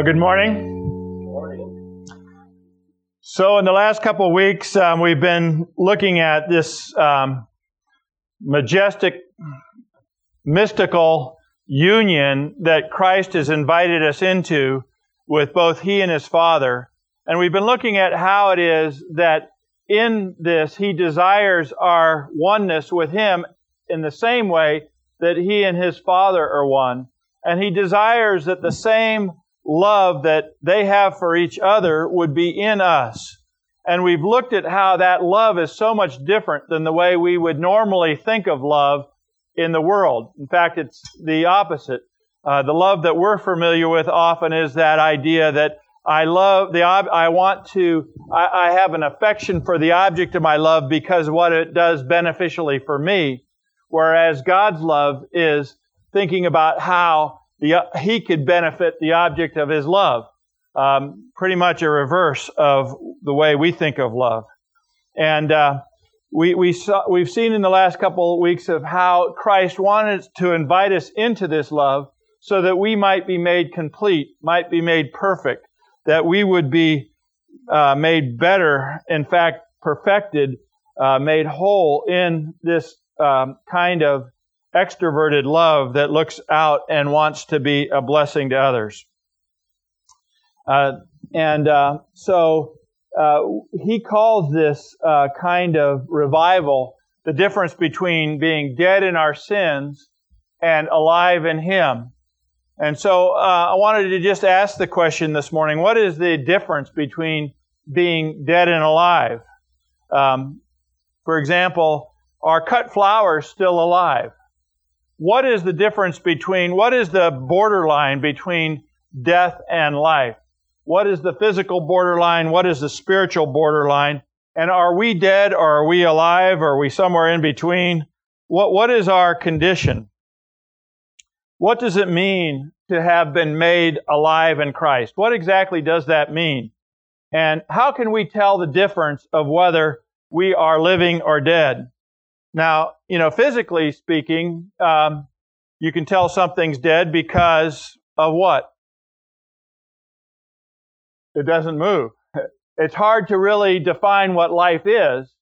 Well, good morning. Morning. So, in the last couple of weeks, um, we've been looking at this um, majestic, mystical union that Christ has invited us into with both He and His Father. And we've been looking at how it is that in this He desires our oneness with Him in the same way that He and His Father are one. And He desires that the same love that they have for each other would be in us. And we've looked at how that love is so much different than the way we would normally think of love in the world. In fact, it's the opposite. Uh, the love that we're familiar with often is that idea that I love the I want to I, I have an affection for the object of my love because what it does beneficially for me, whereas God's love is thinking about how the, he could benefit the object of his love. Um, pretty much a reverse of the way we think of love. And uh, we, we saw, we've seen in the last couple of weeks of how Christ wanted to invite us into this love so that we might be made complete, might be made perfect, that we would be uh, made better, in fact, perfected, uh, made whole in this um, kind of extroverted love that looks out and wants to be a blessing to others. Uh, and uh, so uh, he calls this uh, kind of revival the difference between being dead in our sins and alive in Him. And so uh, I wanted to just ask the question this morning what is the difference between being dead and alive? Um, for example, are cut flowers still alive? What is the difference between, what is the borderline between death and life? What is the physical borderline? What is the spiritual borderline? And are we dead or are we alive or are we somewhere in between? What, what is our condition? What does it mean to have been made alive in Christ? What exactly does that mean? And how can we tell the difference of whether we are living or dead? Now, you know, physically speaking, um, you can tell something's dead because of what? It doesn't move. It's hard to really define what life is.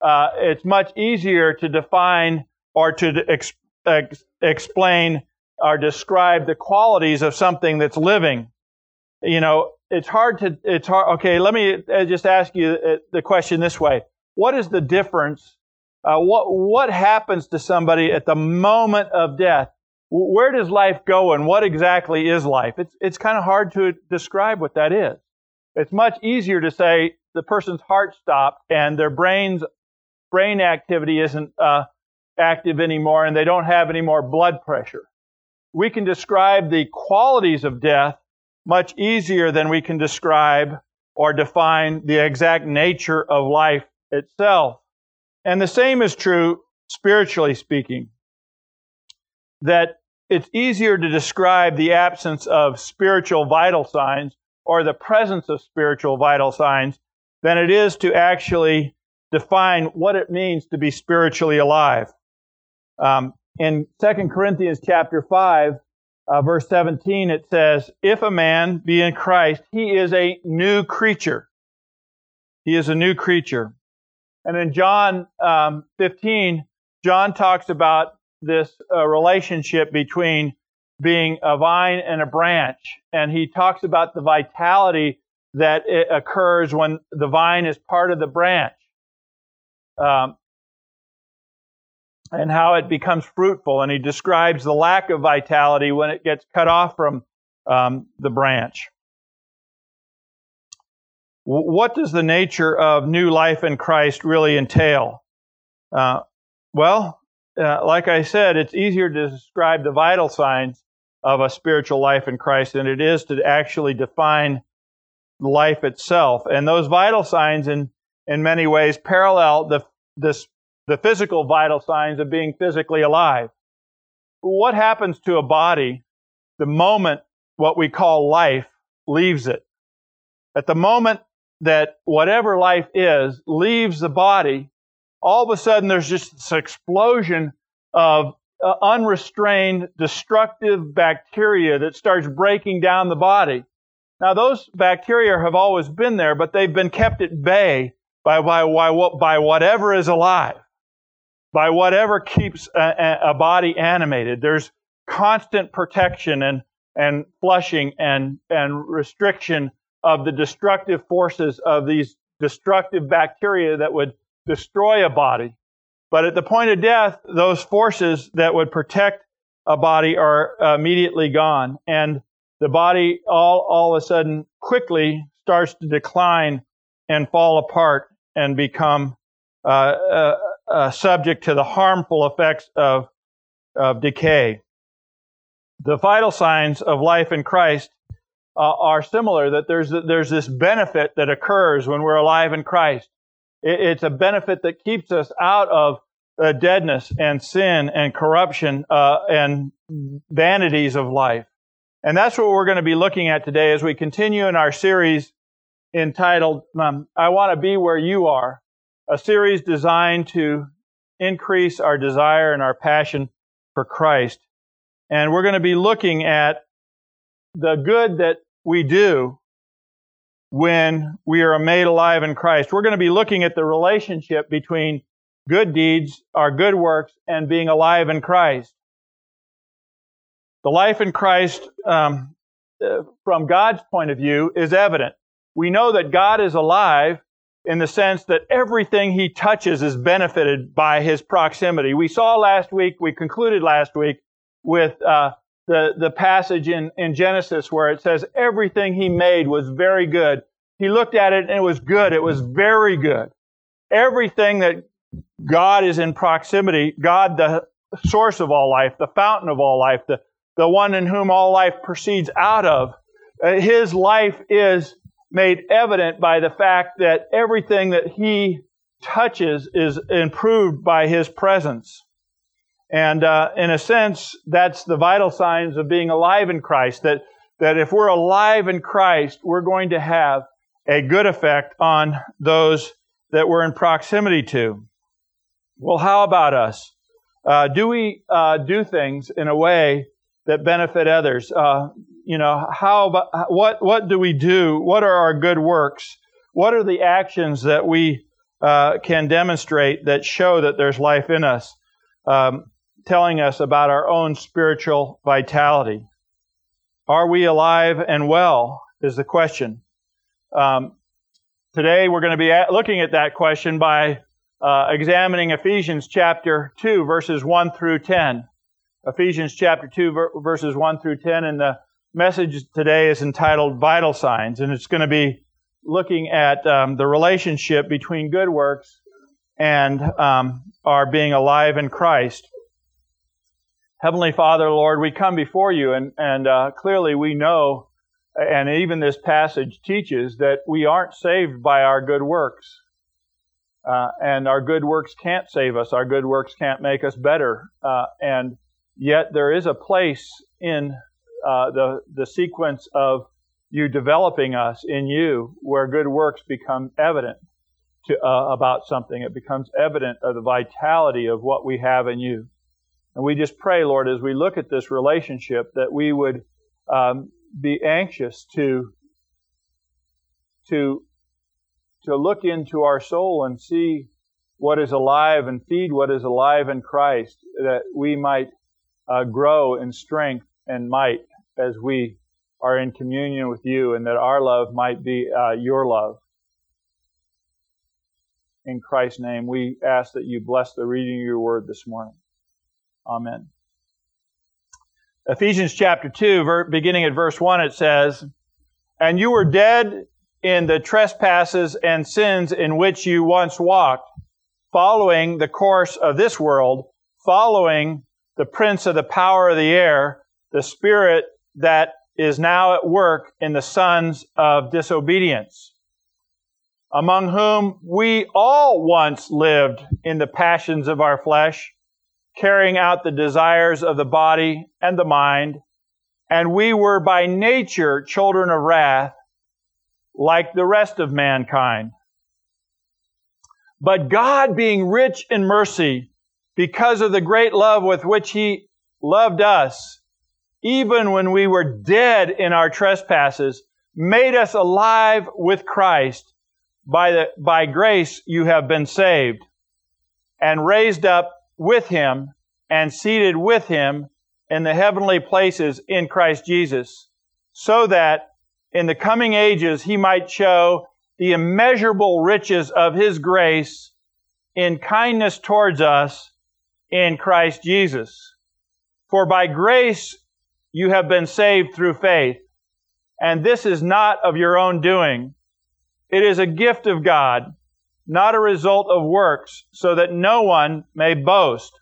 Uh, it's much easier to define or to ex- ex- explain or describe the qualities of something that's living. You know, it's hard to, it's hard. Okay, let me uh, just ask you uh, the question this way. What is the difference uh, what what happens to somebody at the moment of death? Where does life go, and what exactly is life? It's it's kind of hard to describe what that is. It's much easier to say the person's heart stopped and their brain's brain activity isn't uh, active anymore, and they don't have any more blood pressure. We can describe the qualities of death much easier than we can describe or define the exact nature of life itself. And the same is true spiritually speaking. That it's easier to describe the absence of spiritual vital signs or the presence of spiritual vital signs than it is to actually define what it means to be spiritually alive. Um, in 2 Corinthians chapter 5, uh, verse 17, it says, If a man be in Christ, he is a new creature. He is a new creature. And in John um, 15, John talks about this uh, relationship between being a vine and a branch. And he talks about the vitality that occurs when the vine is part of the branch. Um, and how it becomes fruitful. And he describes the lack of vitality when it gets cut off from um, the branch. What does the nature of new life in Christ really entail? Uh, well, uh, like I said, it's easier to describe the vital signs of a spiritual life in Christ than it is to actually define life itself. And those vital signs, in in many ways, parallel the this the physical vital signs of being physically alive. What happens to a body the moment what we call life leaves it? At the moment that whatever life is leaves the body, all of a sudden there's just this explosion of uh, unrestrained destructive bacteria that starts breaking down the body. Now, those bacteria have always been there, but they've been kept at bay by, by, by, by whatever is alive, by whatever keeps a, a body animated. There's constant protection and, and flushing and, and restriction of the destructive forces of these destructive bacteria that would destroy a body. But at the point of death, those forces that would protect a body are immediately gone. And the body all, all of a sudden quickly starts to decline and fall apart and become uh, uh, uh, subject to the harmful effects of, of decay. The vital signs of life in Christ uh, are similar, that there's, there's this benefit that occurs when we're alive in Christ. It, it's a benefit that keeps us out of uh, deadness and sin and corruption uh, and vanities of life. And that's what we're going to be looking at today as we continue in our series entitled um, I Want to Be Where You Are, a series designed to increase our desire and our passion for Christ. And we're going to be looking at the good that we do when we are made alive in Christ. We're going to be looking at the relationship between good deeds, our good works, and being alive in Christ. The life in Christ, um, uh, from God's point of view, is evident. We know that God is alive in the sense that everything he touches is benefited by his proximity. We saw last week, we concluded last week with uh, the, the passage in, in Genesis where it says everything he made was very good. He looked at it and it was good. It was very good. Everything that God is in proximity, God, the source of all life, the fountain of all life, the, the one in whom all life proceeds out of. Uh, his life is made evident by the fact that everything that he touches is improved by his presence. And uh, in a sense, that's the vital signs of being alive in Christ. That, that if we're alive in Christ, we're going to have a good effect on those that we're in proximity to. Well, how about us? Uh, do we uh, do things in a way that benefit others. Uh, you know, how about, what, what do we do? What are our good works? What are the actions that we uh, can demonstrate that show that there's life in us, um, telling us about our own spiritual vitality? Are we alive and well? Is the question. Um, today we're going to be at, looking at that question by uh, examining Ephesians chapter 2, verses 1 through 10. Ephesians chapter 2, verses 1 through 10. And the message today is entitled Vital Signs. And it's going to be looking at um, the relationship between good works and um, our being alive in Christ. Heavenly Father, Lord, we come before you, and, and uh, clearly we know, and even this passage teaches, that we aren't saved by our good works. Uh, and our good works can't save us. Our good works can't make us better. Uh, and Yet there is a place in uh, the, the sequence of you developing us in you where good works become evident to, uh, about something. It becomes evident of the vitality of what we have in you. And we just pray, Lord, as we look at this relationship, that we would um, be anxious to to to look into our soul and see what is alive and feed what is alive in Christ, that we might uh, grow in strength and might as we are in communion with you, and that our love might be uh, your love. In Christ's name, we ask that you bless the reading of your word this morning. Amen. Ephesians chapter 2, beginning at verse 1, it says, And you were dead in the trespasses and sins in which you once walked, following the course of this world, following the prince of the power of the air, the spirit that is now at work in the sons of disobedience, among whom we all once lived in the passions of our flesh, carrying out the desires of the body and the mind, and we were by nature children of wrath, like the rest of mankind. But God, being rich in mercy, because of the great love with which He loved us, even when we were dead in our trespasses, made us alive with Christ. By, the, by grace you have been saved, and raised up with him, and seated with him in the heavenly places in Christ Jesus, so that in the coming ages he might show the immeasurable riches of his grace in kindness towards us in Christ Jesus. For by grace you have been saved through faith, and this is not of your own doing. It is a gift of God, not a result of works, so that no one may boast.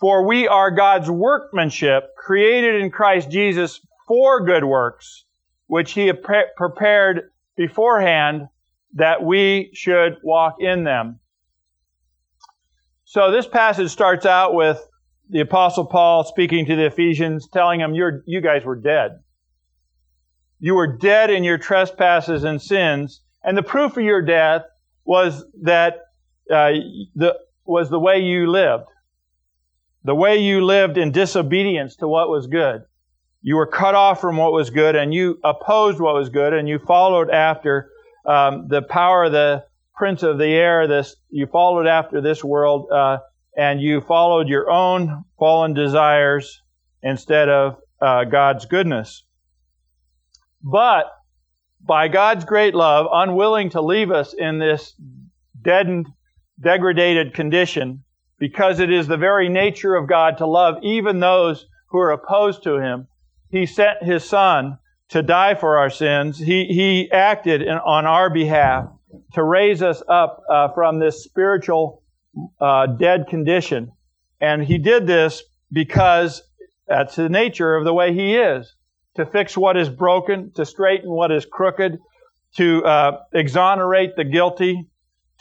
For we are God's workmanship, created in Christ Jesus for good works, which He prepared beforehand that we should walk in them. So this passage starts out with the apostle Paul speaking to the Ephesians, telling them, You're, you guys were dead. You were dead in your trespasses and sins, and the proof of your death was that uh, the was the way you lived, the way you lived in disobedience to what was good. You were cut off from what was good, and you opposed what was good, and you followed after um, the power of the prince of the air. This you followed after this world, uh, and you followed your own fallen desires instead of uh, God's goodness. But by God's great love, unwilling to leave us in this deadened, degraded condition, because it is the very nature of God to love even those who are opposed to Him, he sent his son to die for our sins. He, he acted in, on our behalf to raise us up uh, from this spiritual uh, dead condition. And he did this because that's the nature of the way he is to fix what is broken, to straighten what is crooked, to uh, exonerate the guilty,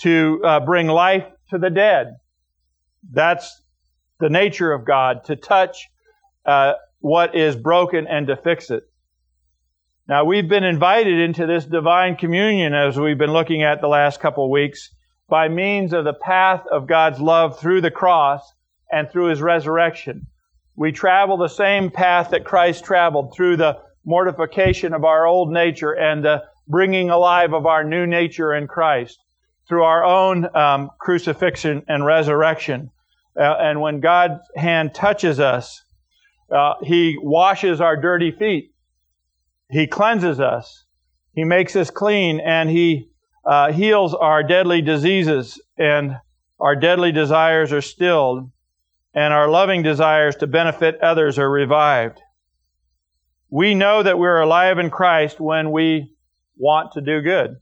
to uh, bring life to the dead. That's the nature of God, to touch uh, what is broken and to fix it. Now, we've been invited into this divine communion as we've been looking at the last couple of weeks by means of the path of God's love through the cross and through his resurrection. We travel the same path that Christ traveled through the mortification of our old nature and the bringing alive of our new nature in Christ through our own um, crucifixion and resurrection. Uh, and when God's hand touches us, uh, he washes our dirty feet. He cleanses us. He makes us clean and He uh, heals our deadly diseases and our deadly desires are stilled and our loving desires to benefit others are revived. We know that we're alive in Christ when we want to do good.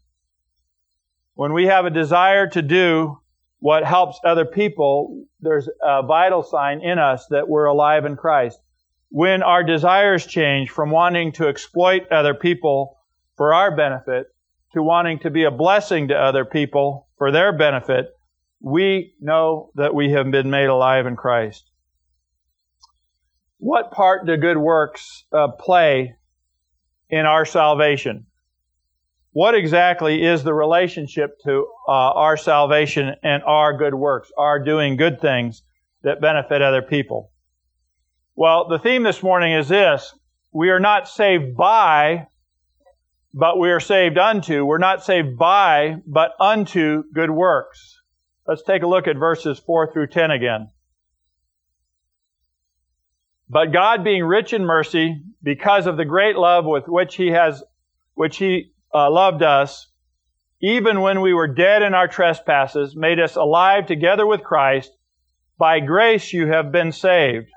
When we have a desire to do what helps other people, there's a vital sign in us that we're alive in Christ when our desires change from wanting to exploit other people for our benefit to wanting to be a blessing to other people for their benefit, we know that we have been made alive in Christ. What part do good works uh, play in our salvation? What exactly is the relationship to uh, our salvation and our good works, our doing good things that benefit other people? Well, the theme this morning is this. We are not saved by, but we are saved unto. We're not saved by, but unto good works. Let's take a look at verses 4 through 10 again. But God being rich in mercy, because of the great love with which He has, which He uh, loved us, even when we were dead in our trespasses, made us alive together with Christ. By grace you have been saved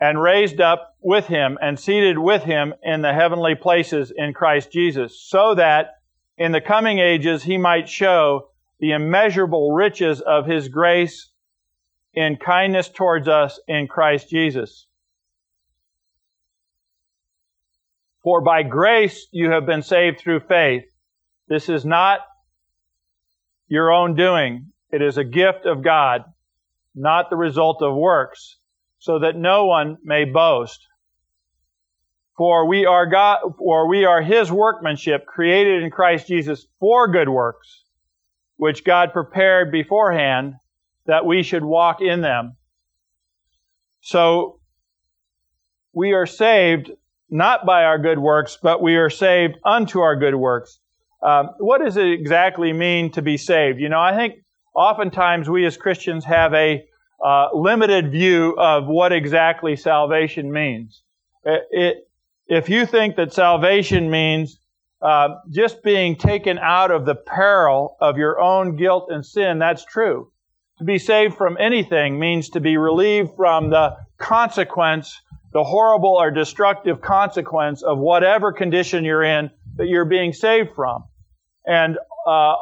and raised up with him and seated with him in the heavenly places in Christ Jesus, so that in the coming ages he might show the immeasurable riches of his grace in kindness towards us in Christ Jesus. For by grace you have been saved through faith. This is not your own doing. It is a gift of God, not the result of works, so that no one may boast. For we are God, for we are His workmanship created in Christ Jesus for good works, which God prepared beforehand that we should walk in them. So we are saved not by our good works, but we are saved unto our good works. Um, what does it exactly mean to be saved? You know, I think oftentimes we as Christians have a uh, limited view of what exactly salvation means. It, it, if you think that salvation means uh, just being taken out of the peril of your own guilt and sin, that's true. To be saved from anything means to be relieved from the consequence, the horrible or destructive consequence of whatever condition you're in that you're being saved from. And uh,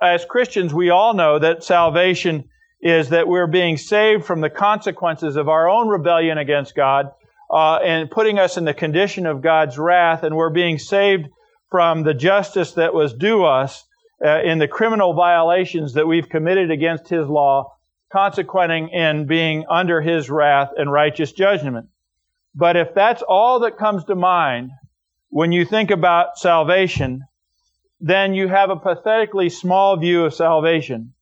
as Christians, we all know that salvation is that we're being saved from the consequences of our own rebellion against God uh, and putting us in the condition of God's wrath, and we're being saved from the justice that was due us uh, in the criminal violations that we've committed against His law, consequenting in being under His wrath and righteous judgment. But if that's all that comes to mind when you think about salvation, then you have a pathetically small view of salvation.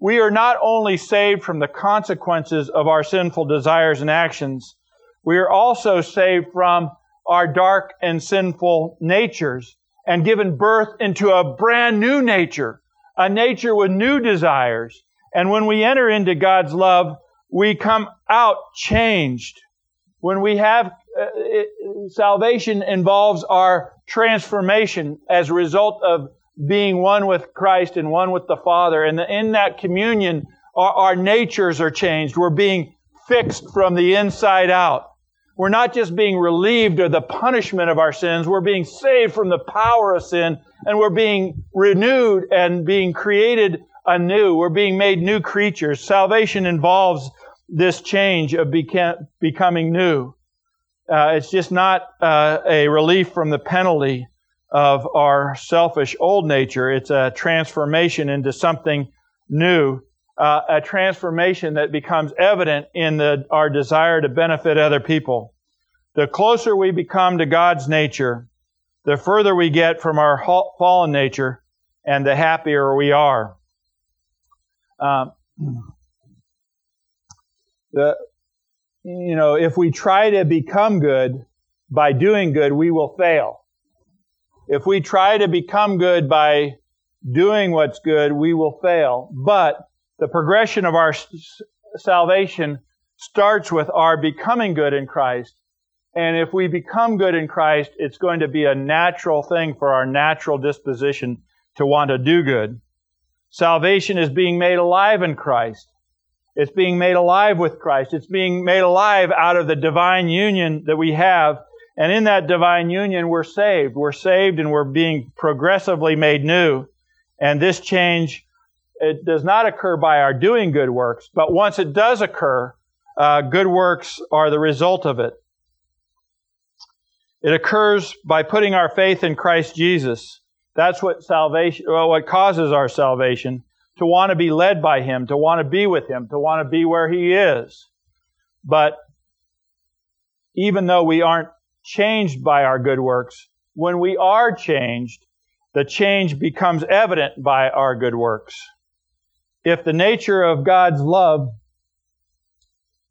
We are not only saved from the consequences of our sinful desires and actions, we are also saved from our dark and sinful natures and given birth into a brand new nature, a nature with new desires. And when we enter into God's love, we come out changed. When we have uh, it, salvation involves our transformation as a result of being one with Christ and one with the Father. And in that communion, our, our natures are changed. We're being fixed from the inside out. We're not just being relieved of the punishment of our sins, we're being saved from the power of sin, and we're being renewed and being created anew. We're being made new creatures. Salvation involves this change of beca- becoming new. Uh, it's just not uh, a relief from the penalty of our selfish old nature. It's a transformation into something new, uh, a transformation that becomes evident in the, our desire to benefit other people. The closer we become to God's nature, the further we get from our fallen nature, and the happier we are. Um, the, you know, if we try to become good by doing good, we will fail. If we try to become good by doing what's good, we will fail. But the progression of our salvation starts with our becoming good in Christ. And if we become good in Christ, it's going to be a natural thing for our natural disposition to want to do good. Salvation is being made alive in Christ. It's being made alive with Christ. It's being made alive out of the divine union that we have and in that divine union, we're saved. We're saved and we're being progressively made new. And this change, it does not occur by our doing good works, but once it does occur, uh, good works are the result of it. It occurs by putting our faith in Christ Jesus. That's what salvation, well, what causes our salvation. To want to be led by Him, to want to be with Him, to want to be where He is. But even though we aren't changed by our good works. When we are changed, the change becomes evident by our good works. If the nature of God's love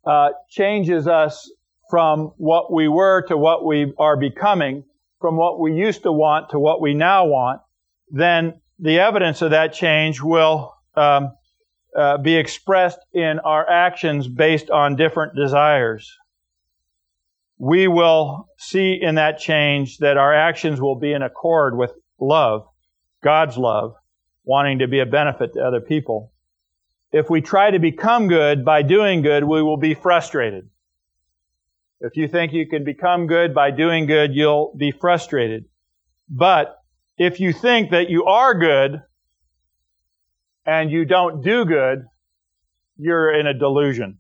uh, changes us from what we were to what we are becoming, from what we used to want to what we now want, then the evidence of that change will um, uh, be expressed in our actions based on different desires we will see in that change that our actions will be in accord with love, God's love, wanting to be a benefit to other people. If we try to become good by doing good, we will be frustrated. If you think you can become good by doing good, you'll be frustrated. But if you think that you are good and you don't do good, you're in a delusion.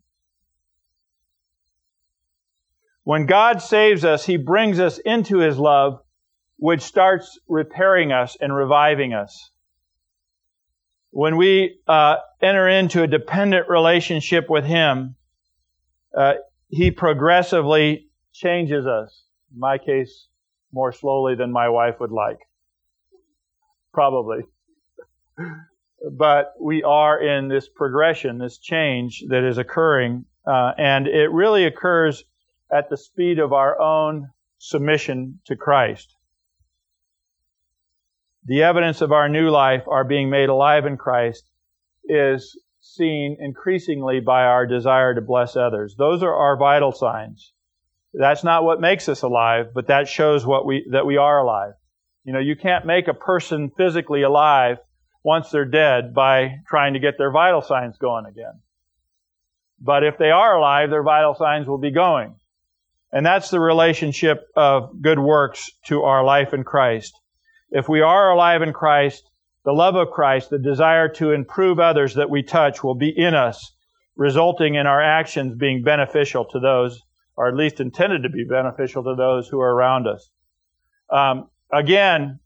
When God saves us, He brings us into His love, which starts repairing us and reviving us. When we uh, enter into a dependent relationship with Him, uh, He progressively changes us. In my case, more slowly than my wife would like. Probably. but we are in this progression, this change that is occurring, uh, and it really occurs at the speed of our own submission to Christ. The evidence of our new life, our being made alive in Christ, is seen increasingly by our desire to bless others. Those are our vital signs. That's not what makes us alive, but that shows what we, that we are alive. You know, you can't make a person physically alive once they're dead by trying to get their vital signs going again. But if they are alive, their vital signs will be going. And that's the relationship of good works to our life in Christ. If we are alive in Christ, the love of Christ, the desire to improve others that we touch will be in us, resulting in our actions being beneficial to those, or at least intended to be beneficial to those who are around us. Um, again,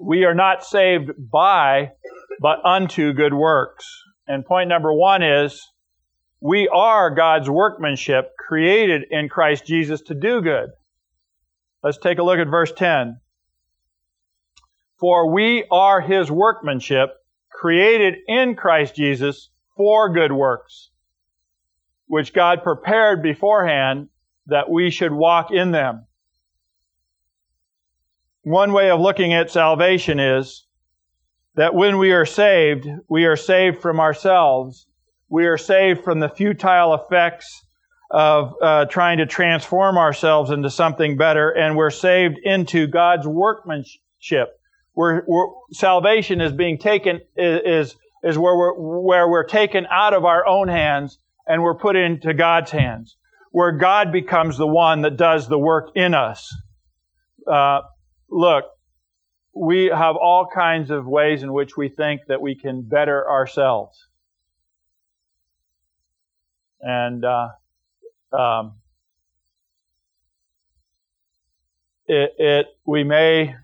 we are not saved by, but unto good works. And point number one is, we are God's workmanship created in Christ Jesus to do good. Let's take a look at verse 10. For we are his workmanship, created in Christ Jesus for good works, which God prepared beforehand that we should walk in them. One way of looking at salvation is that when we are saved, we are saved from ourselves. We are saved from the futile effects of uh, trying to transform ourselves into something better, and we're saved into God's workmanship we're, salvation is being taken is is where we're where we're taken out of our own hands and we're put into God's hands, where God becomes the one that does the work in us. Uh, look, we have all kinds of ways in which we think that we can better ourselves, and uh, um, it, it we may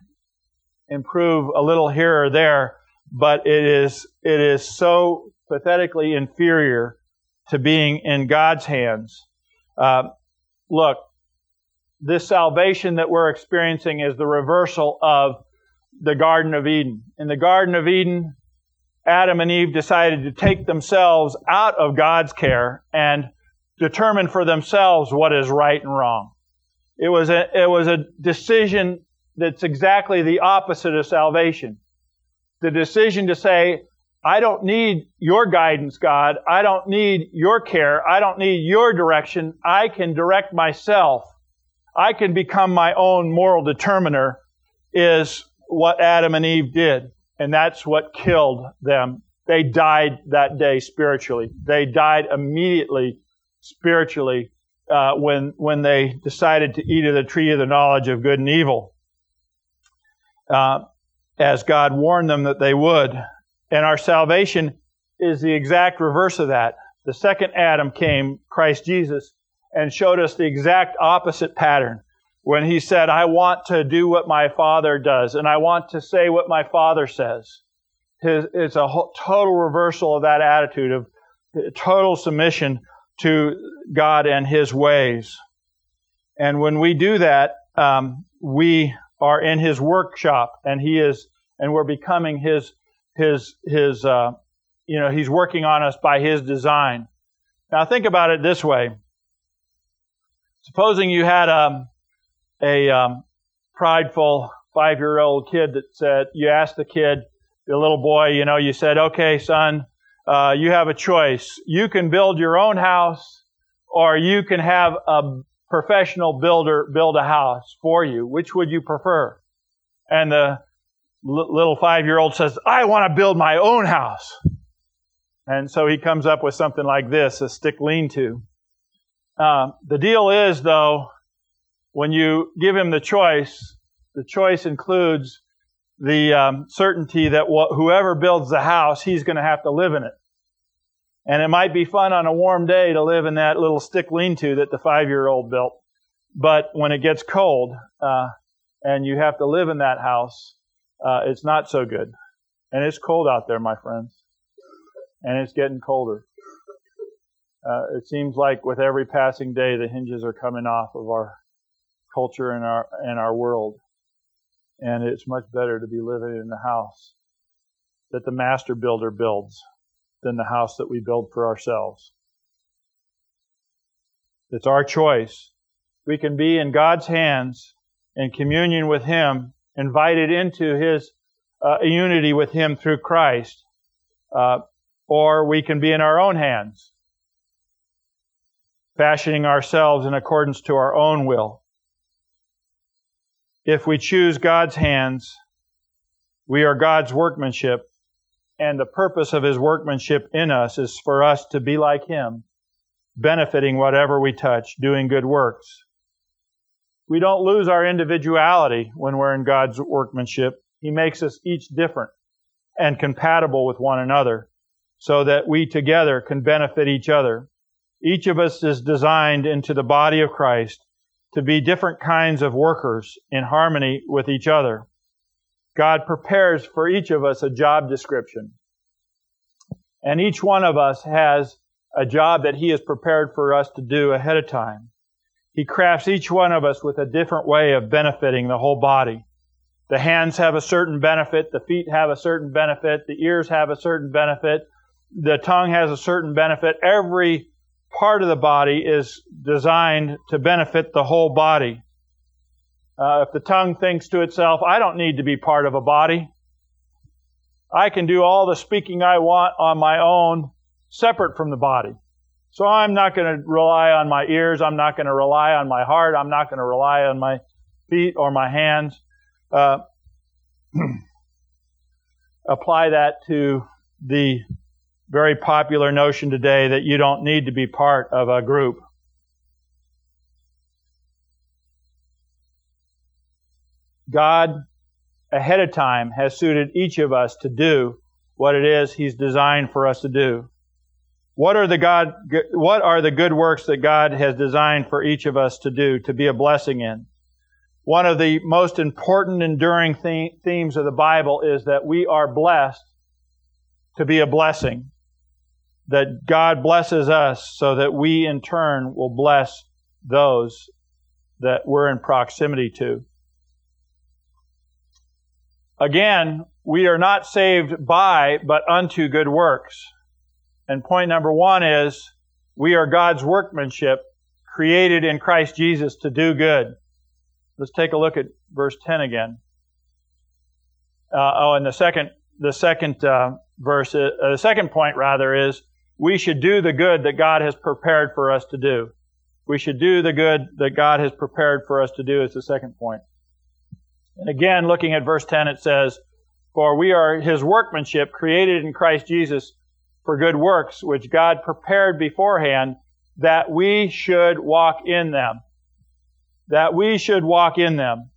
improve a little here or there, but it is, it is so pathetically inferior to being in God's hands. Uh, look, this salvation that we're experiencing is the reversal of the Garden of Eden. In the Garden of Eden, Adam and Eve decided to take themselves out of God's care and determine for themselves what is right and wrong. It was a, it was a decision that's exactly the opposite of salvation. The decision to say, I don't need your guidance, God. I don't need your care. I don't need your direction. I can direct myself. I can become my own moral determiner is what Adam and Eve did. And that's what killed them. They died that day spiritually. They died immediately spiritually uh, when, when they decided to eat of the tree of the knowledge of good and evil uh, as God warned them that they would. And our salvation is the exact reverse of that. The second Adam came, Christ Jesus, and showed us the exact opposite pattern when he said, I want to do what my Father does, and I want to say what my Father says. It's a total reversal of that attitude of total submission to God and His ways. And when we do that, um, we are in his workshop and he is and we're becoming his his his uh, you know he's working on us by his design. Now think about it this way. Supposing you had um, a um, prideful five year old kid that said you asked the kid the little boy you know you said okay son uh, you have a choice. You can build your own house or you can have a professional builder build a house for you, which would you prefer? And the little five year old says, I want to build my own house. And so he comes up with something like this, a stick lean to. Uh, the deal is, though, when you give him the choice, the choice includes the um, certainty that wh- whoever builds the house, he's going to have to live in it. And it might be fun on a warm day to live in that little stick lean-to that the five-year-old built. But when it gets cold, uh, and you have to live in that house, uh, it's not so good. And it's cold out there, my friends. And it's getting colder. Uh, it seems like with every passing day, the hinges are coming off of our culture and our and our world. And it's much better to be living in the house that the master builder builds than the house that we build for ourselves. It's our choice. we can be in God's hands in communion with Him, invited into His uh, unity with Him through Christ, uh, or we can be in our own hands, fashioning ourselves in accordance to our own will. If we choose God's hands, we are God's workmanship, and the purpose of His workmanship in us is for us to be like Him, benefiting whatever we touch, doing good works. We don't lose our individuality when we're in God's workmanship. He makes us each different and compatible with one another so that we together can benefit each other. Each of us is designed into the body of Christ to be different kinds of workers in harmony with each other. God prepares for each of us a job description. And each one of us has a job that He has prepared for us to do ahead of time. He crafts each one of us with a different way of benefiting the whole body. The hands have a certain benefit, the feet have a certain benefit, the ears have a certain benefit, the tongue has a certain benefit. Every part of the body is designed to benefit the whole body. Uh, if the tongue thinks to itself, I don't need to be part of a body, I can do all the speaking I want on my own, separate from the body. So I'm not going to rely on my ears. I'm not going to rely on my heart. I'm not going to rely on my feet or my hands. Uh, apply that to the very popular notion today that you don't need to be part of a group. God, ahead of time, has suited each of us to do what it is He's designed for us to do. What are the God, what are the good works that God has designed for each of us to do, to be a blessing in? One of the most important enduring themes of the Bible is that we are blessed to be a blessing. That God blesses us so that we in turn will bless those that we're in proximity to. Again, we are not saved by, but unto good works. And point number one is we are God's workmanship created in Christ Jesus to do good. Let's take a look at verse 10 again. Uh, oh, and the second, the second uh, verse, uh, the second point rather is we should do the good that God has prepared for us to do. We should do the good that God has prepared for us to do is the second point. And again, looking at verse 10, it says, For we are his workmanship created in Christ Jesus for good works, which God prepared beforehand that we should walk in them. That we should walk in them.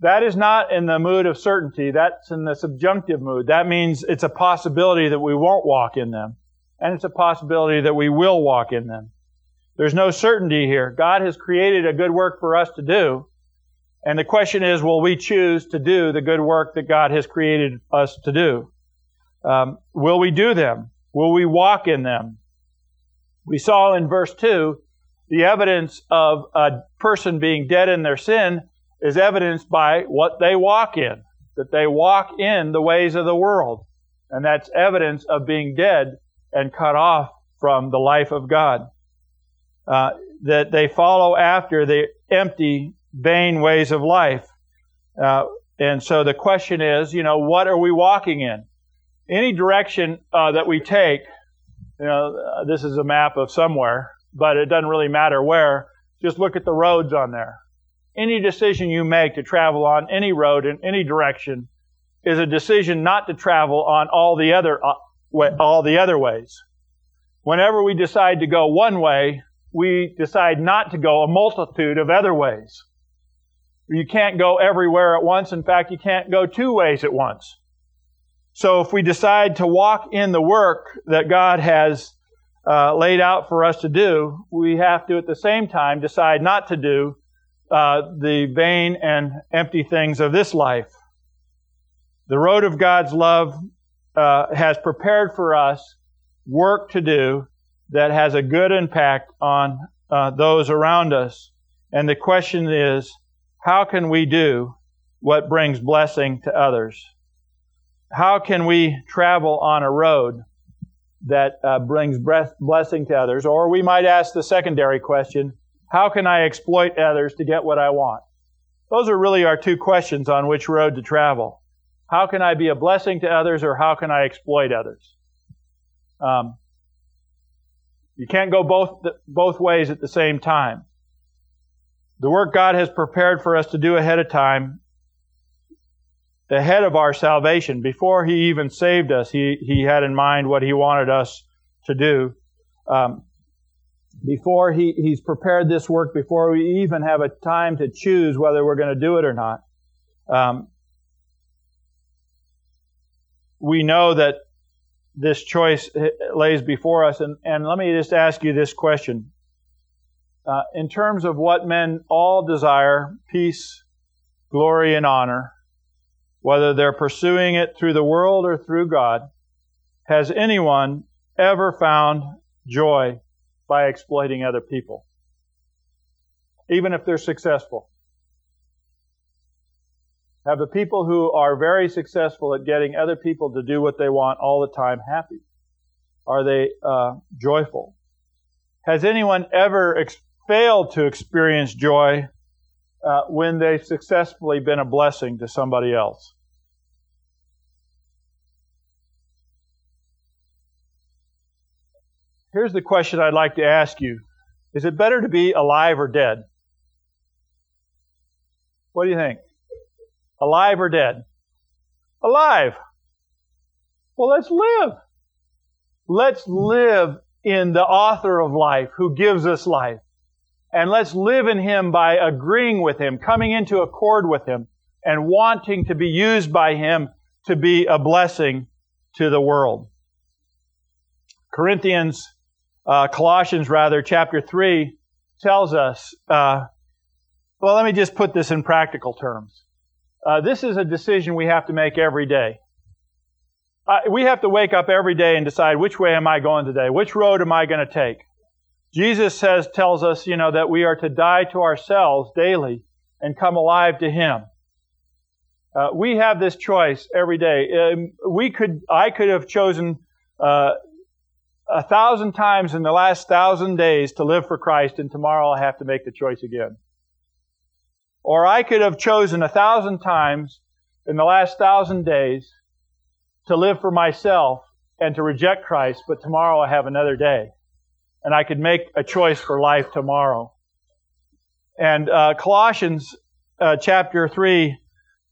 That is not in the mood of certainty. That's in the subjunctive mood. That means it's a possibility that we won't walk in them. And it's a possibility that we will walk in them. There's no certainty here. God has created a good work for us to do. And the question is, will we choose to do the good work that God has created us to do? Um, will we do them? Will we walk in them? We saw in verse 2 the evidence of a person being dead in their sin is evidenced by what they walk in, that they walk in the ways of the world. And that's evidence of being dead and cut off from the life of God. Uh, that they follow after the empty, vain ways of life. Uh, and so the question is, you know, what are we walking in? any direction uh, that we take, you know, uh, this is a map of somewhere, but it doesn't really matter where. Just look at the roads on there. Any decision you make to travel on any road in any direction is a decision not to travel on all the other uh, way, all the other ways. Whenever we decide to go one way, we decide not to go a multitude of other ways. You can't go everywhere at once. In fact, you can't go two ways at once. So if we decide to walk in the work that God has uh, laid out for us to do, we have to at the same time decide not to do uh, the vain and empty things of this life. The road of God's love uh, has prepared for us work to do that has a good impact on uh, those around us. And the question is, how can we do what brings blessing to others? how can we travel on a road that uh, brings blessing to others? Or we might ask the secondary question how can I exploit others to get what I want? Those are really our two questions on which road to travel. How can I be a blessing to others or how can I exploit others? Um, you can't go both, both ways at the same time. The work God has prepared for us to do ahead of time, ahead of our salvation, before He even saved us, He, he had in mind what He wanted us to do. Um, before he, He's prepared this work, before we even have a time to choose whether we're going to do it or not. Um, we know that this choice lays before us. And, and let me just ask you this question. Uh, in terms of what men all desire, peace, glory, and honor, whether they're pursuing it through the world or through God, has anyone ever found joy by exploiting other people? Even if they're successful. Have the people who are very successful at getting other people to do what they want all the time happy? Are they uh, joyful? Has anyone ever ex- failed to experience joy uh, when they've successfully been a blessing to somebody else? Here's the question I'd like to ask you Is it better to be alive or dead? What do you think? Alive or dead? Alive. Well, let's live. Let's live in the author of life who gives us life. And let's live in Him by agreeing with Him, coming into accord with Him, and wanting to be used by Him to be a blessing to the world. Corinthians, uh, Colossians rather, chapter 3 tells us, uh, well, let me just put this in practical terms. Uh, this is a decision we have to make every day. Uh, we have to wake up every day and decide which way am I going today? Which road am I going to take? Jesus says, tells us, you know, that we are to die to ourselves daily and come alive to Him. Uh, we have this choice every day. Um, we could, I could have chosen uh, a thousand times in the last thousand days to live for Christ, and tomorrow I have to make the choice again. Or I could have chosen a thousand times in the last thousand days to live for myself and to reject Christ, but tomorrow I have another day. And I could make a choice for life tomorrow. And uh, Colossians uh, chapter 3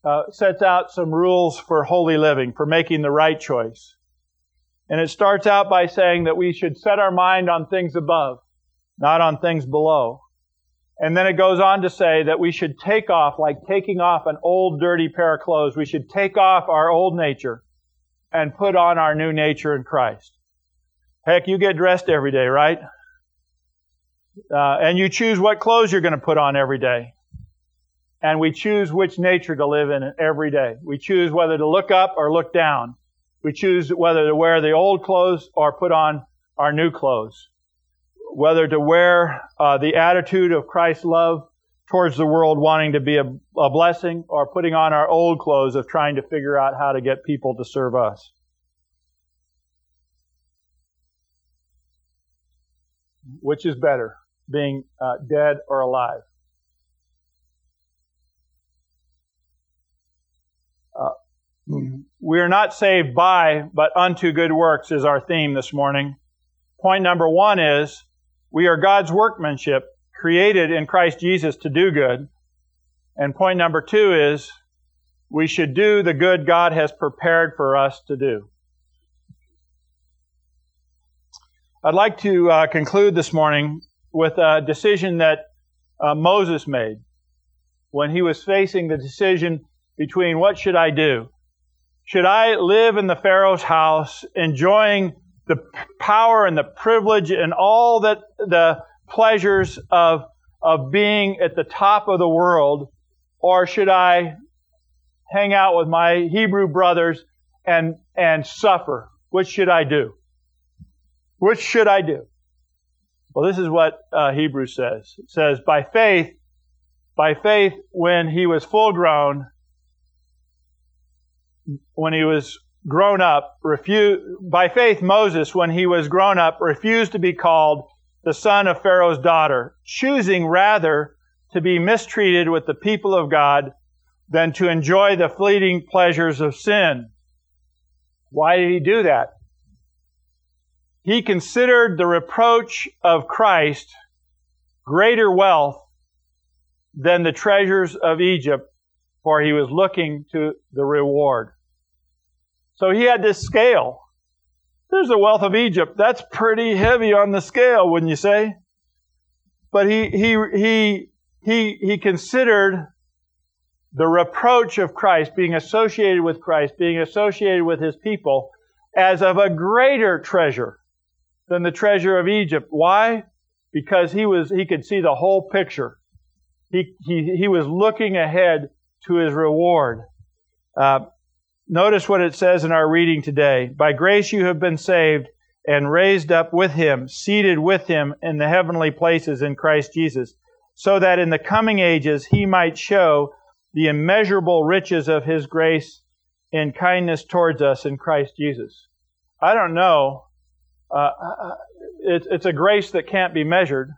uh, sets out some rules for holy living, for making the right choice. And it starts out by saying that we should set our mind on things above, not on things below. And then it goes on to say that we should take off, like taking off an old dirty pair of clothes, we should take off our old nature and put on our new nature in Christ. Heck, you get dressed every day, right? Uh, and you choose what clothes you're going to put on every day. And we choose which nature to live in every day. We choose whether to look up or look down. We choose whether to wear the old clothes or put on our new clothes whether to wear uh, the attitude of Christ's love towards the world, wanting to be a, a blessing, or putting on our old clothes of trying to figure out how to get people to serve us. Which is better, being uh, dead or alive? Uh, we are not saved by, but unto good works is our theme this morning. Point number one is we are God's workmanship, created in Christ Jesus to do good. And point number two is we should do the good God has prepared for us to do. I'd like to uh, conclude this morning with a decision that uh, Moses made when he was facing the decision between what should I do? Should I live in the Pharaoh's house, enjoying the power and the privilege and all that the pleasures of, of being at the top of the world? Or should I hang out with my Hebrew brothers and, and suffer? What should I do? Which should I do? Well, this is what uh, Hebrews says. It says, by faith, by faith, when he was full grown, when he was grown up, refused, by faith, Moses, when he was grown up, refused to be called the son of Pharaoh's daughter, choosing rather to be mistreated with the people of God than to enjoy the fleeting pleasures of sin. Why did he do that? He considered the reproach of Christ greater wealth than the treasures of Egypt, for he was looking to the reward. So he had this scale. There's the wealth of Egypt. That's pretty heavy on the scale, wouldn't you say? But he, he, he, he, he considered the reproach of Christ, being associated with Christ, being associated with his people, as of a greater treasure than the treasure of Egypt. Why? Because he was, he could see the whole picture. He, he, he was looking ahead to his reward. Uh, Notice what it says in our reading today. By grace you have been saved and raised up with him, seated with him in the heavenly places in Christ Jesus, so that in the coming ages he might show the immeasurable riches of his grace and kindness towards us in Christ Jesus. I don't know. Uh, it, it's a grace that can't be measured,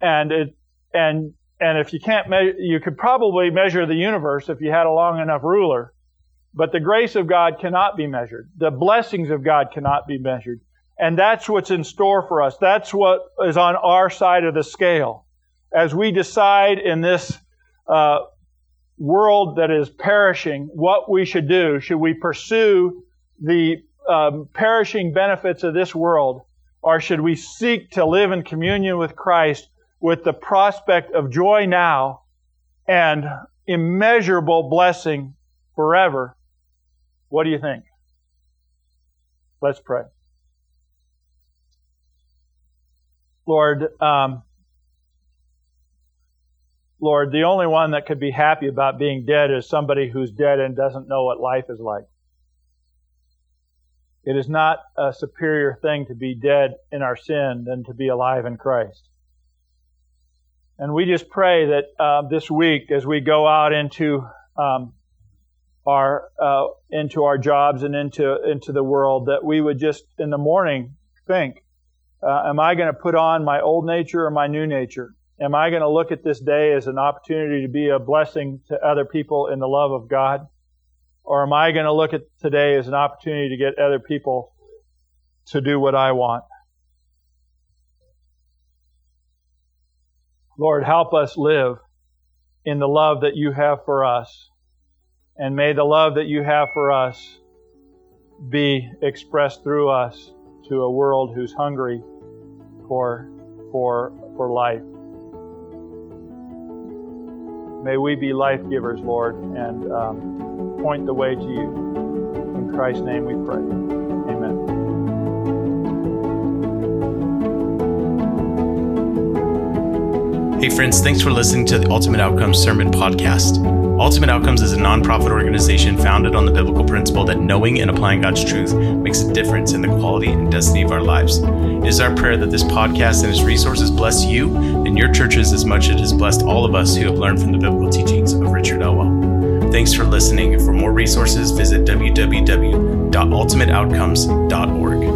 and it and and if you can't measure, you could probably measure the universe if you had a long enough ruler. But the grace of God cannot be measured. The blessings of God cannot be measured. And that's what's in store for us. That's what is on our side of the scale. As we decide in this uh, world that is perishing what we should do, should we pursue the um, perishing benefits of this world, or should we seek to live in communion with Christ with the prospect of joy now and immeasurable blessing forever? What do you think? Let's pray. Lord, um, Lord, the only one that could be happy about being dead is somebody who's dead and doesn't know what life is like. It is not a superior thing to be dead in our sin than to be alive in Christ. And we just pray that uh, this week, as we go out into um, our uh, into our jobs and into into the world that we would just in the morning think uh, am i going to put on my old nature or my new nature am i going to look at this day as an opportunity to be a blessing to other people in the love of god or am i going to look at today as an opportunity to get other people to do what i want lord help us live in the love that you have for us and may the love that you have for us be expressed through us to a world who's hungry for, for, for life. May we be life givers, Lord, and um, point the way to you. In Christ's name we pray. Amen. Hey, friends, thanks for listening to the Ultimate Outcomes Sermon Podcast. Ultimate Outcomes is a nonprofit organization founded on the biblical principle that knowing and applying God's truth makes a difference in the quality and destiny of our lives. It is our prayer that this podcast and its resources bless you and your churches as much as it has blessed all of us who have learned from the biblical teachings of Richard Elwell. Thanks for listening. For more resources, visit www.ultimateoutcomes.org.